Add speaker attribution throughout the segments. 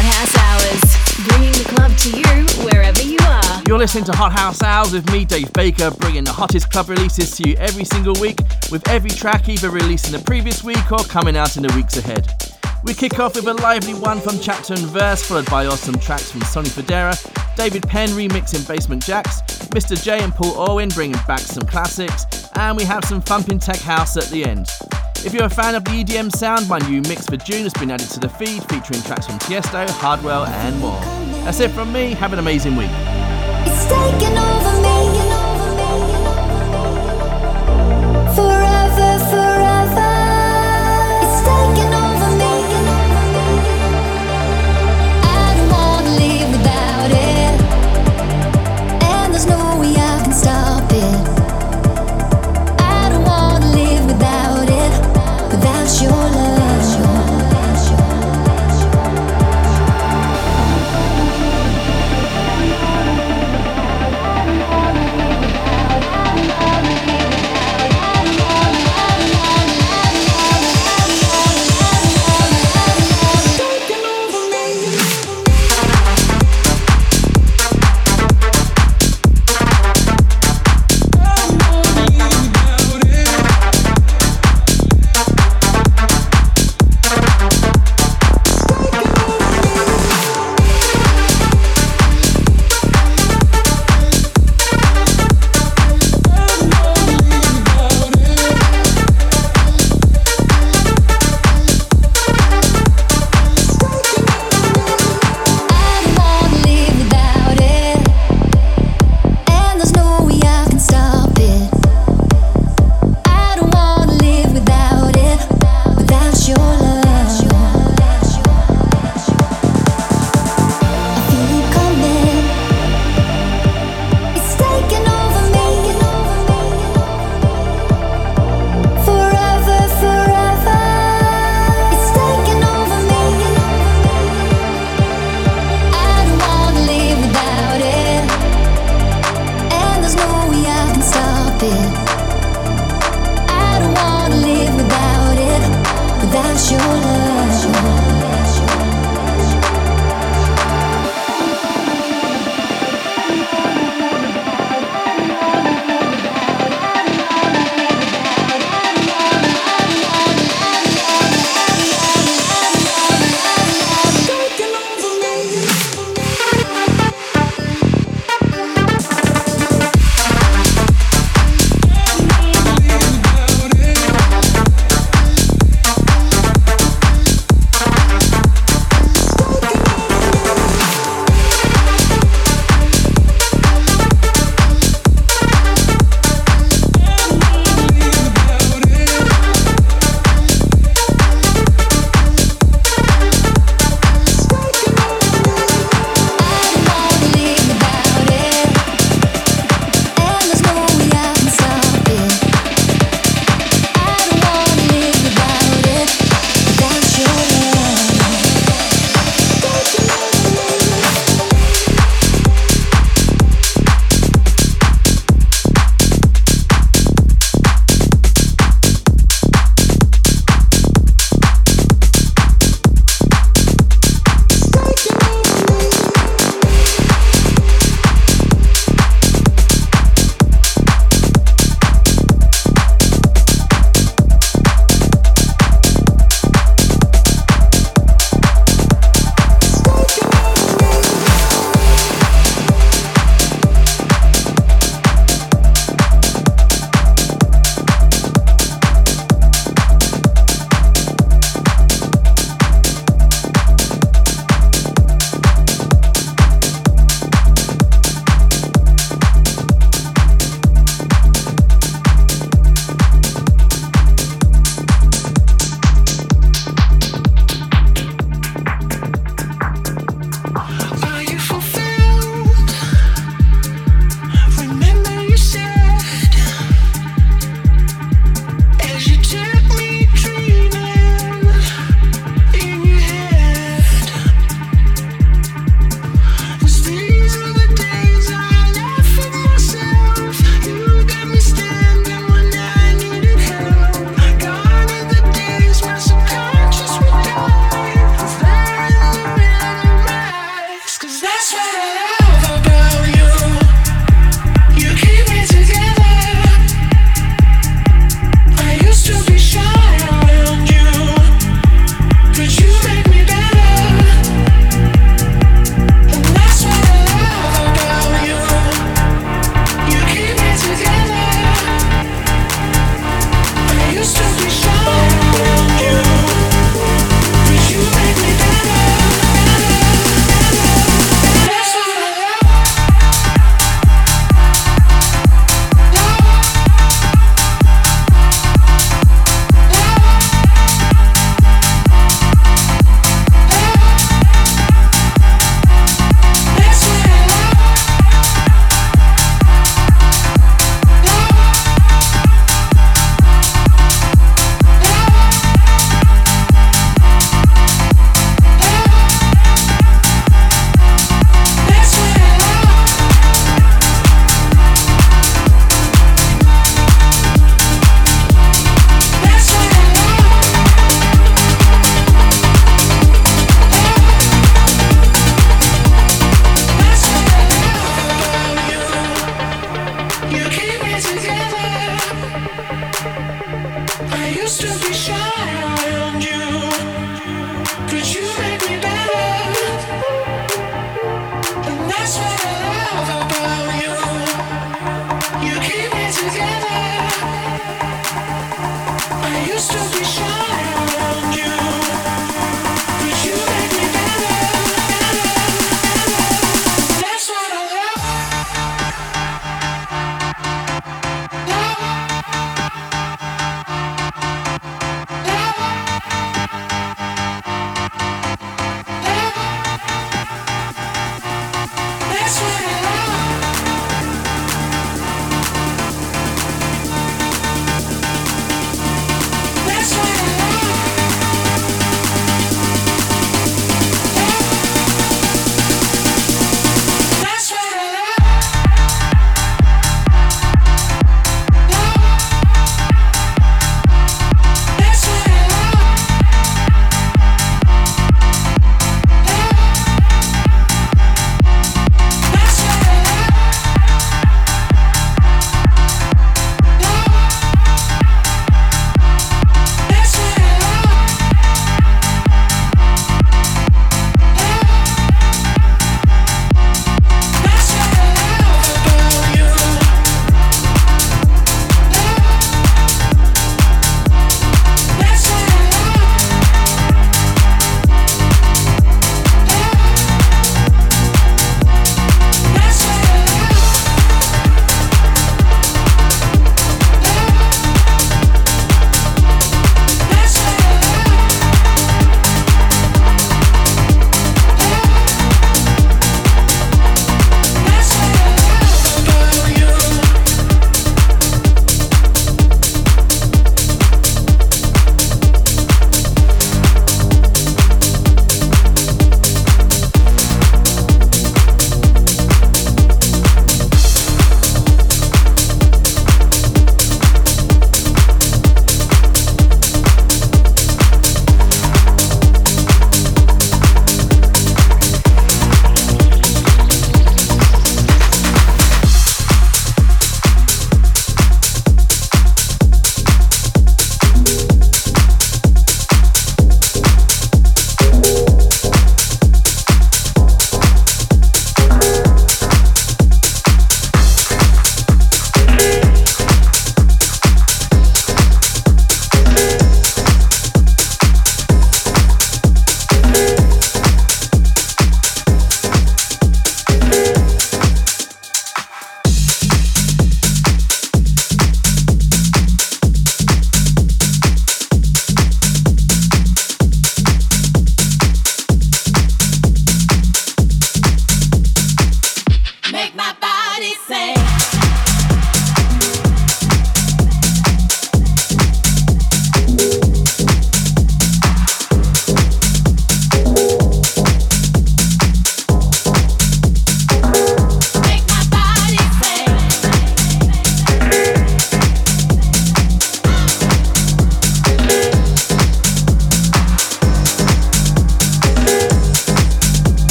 Speaker 1: Hot House Hours, bringing the club to you wherever you are.
Speaker 2: You're listening to Hot House Hours with me, Dave Baker, bringing the hottest club releases to you every single week, with every track either released in the previous week or coming out in the weeks ahead. We kick off with a lively one from Chapter and Verse, followed by awesome tracks from Sonny Fodera, David Penn remixing Basement Jaxx, Mr. J and Paul Orwin bringing back some classics, and we have some thumping tech house at the end. If you're a fan of the EDM sound, my new mix for June has been added to the feed, featuring tracks from Tiesto, Hardwell, and more. That's it from me. Have an amazing week.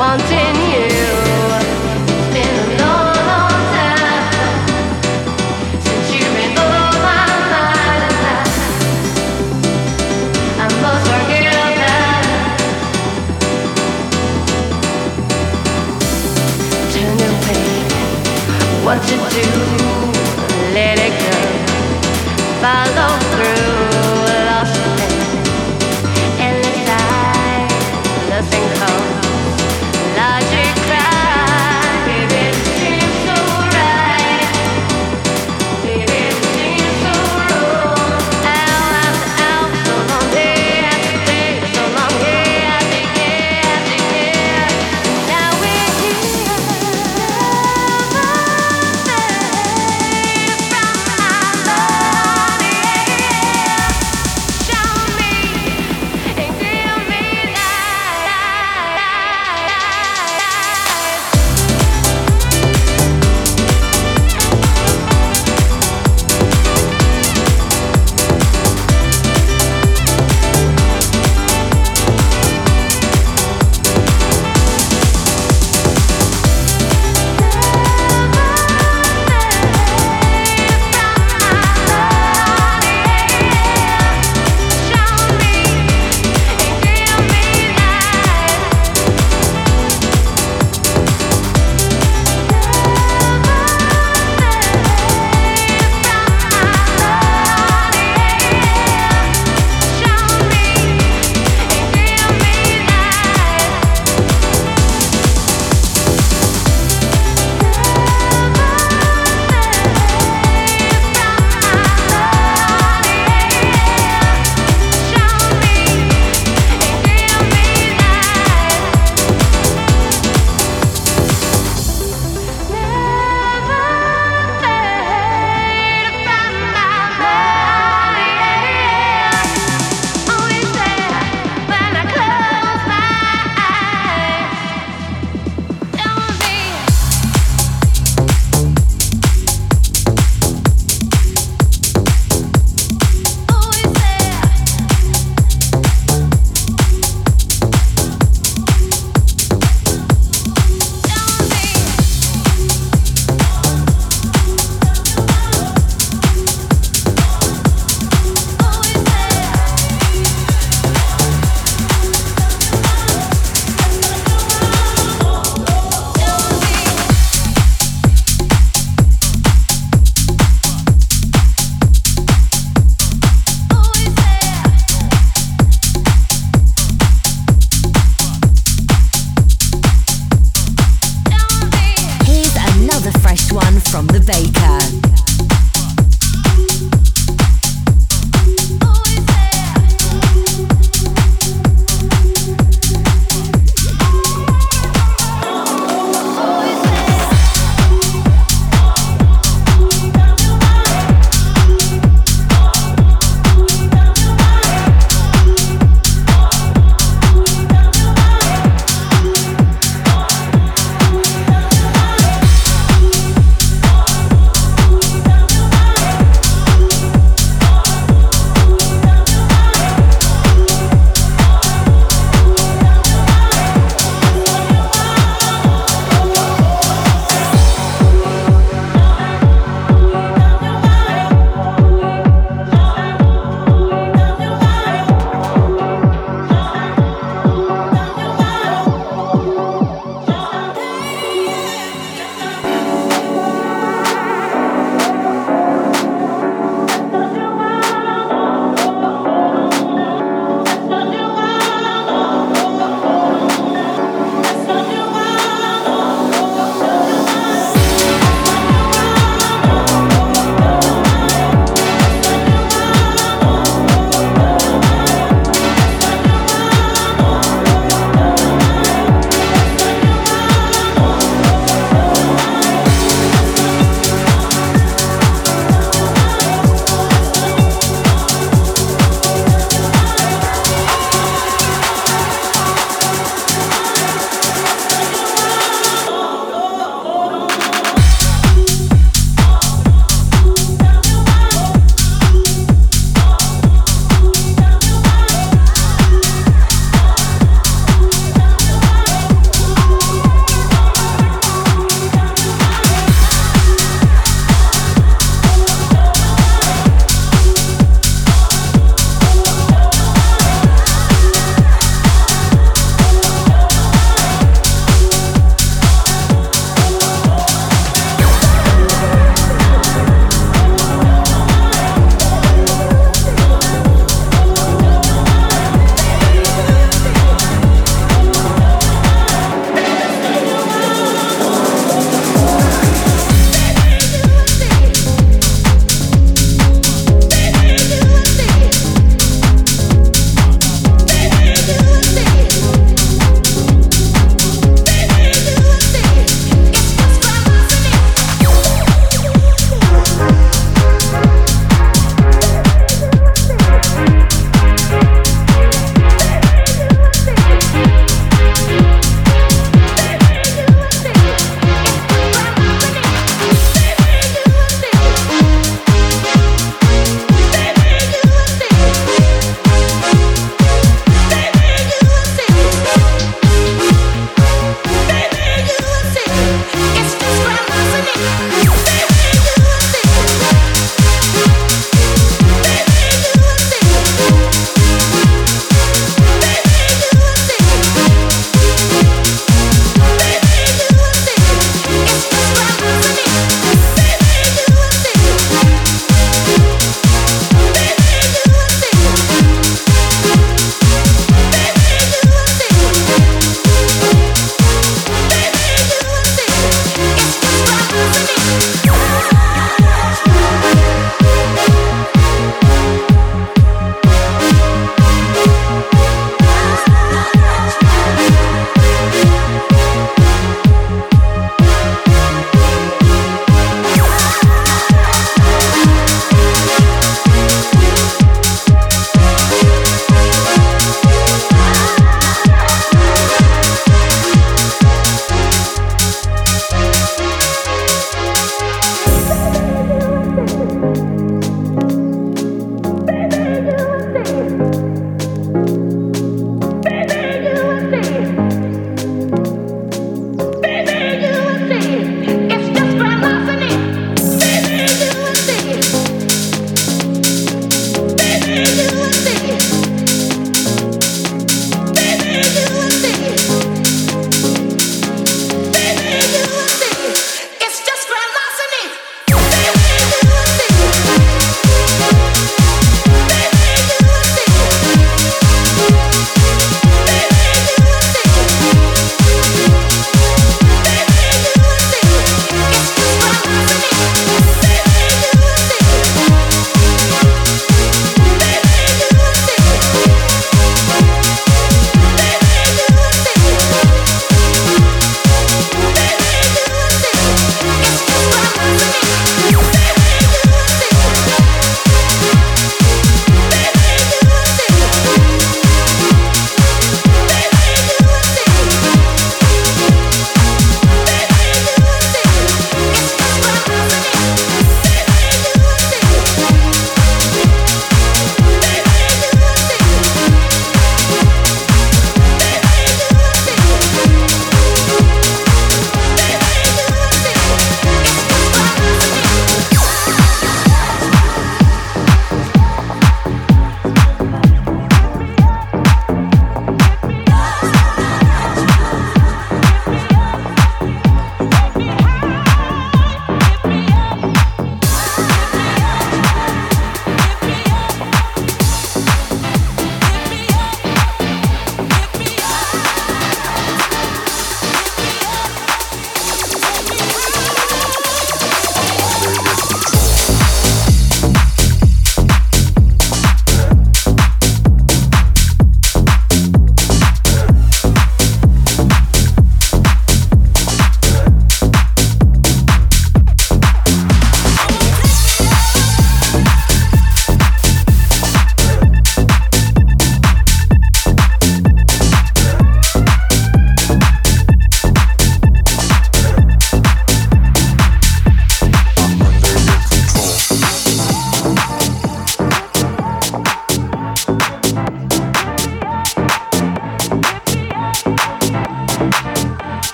Speaker 3: wanting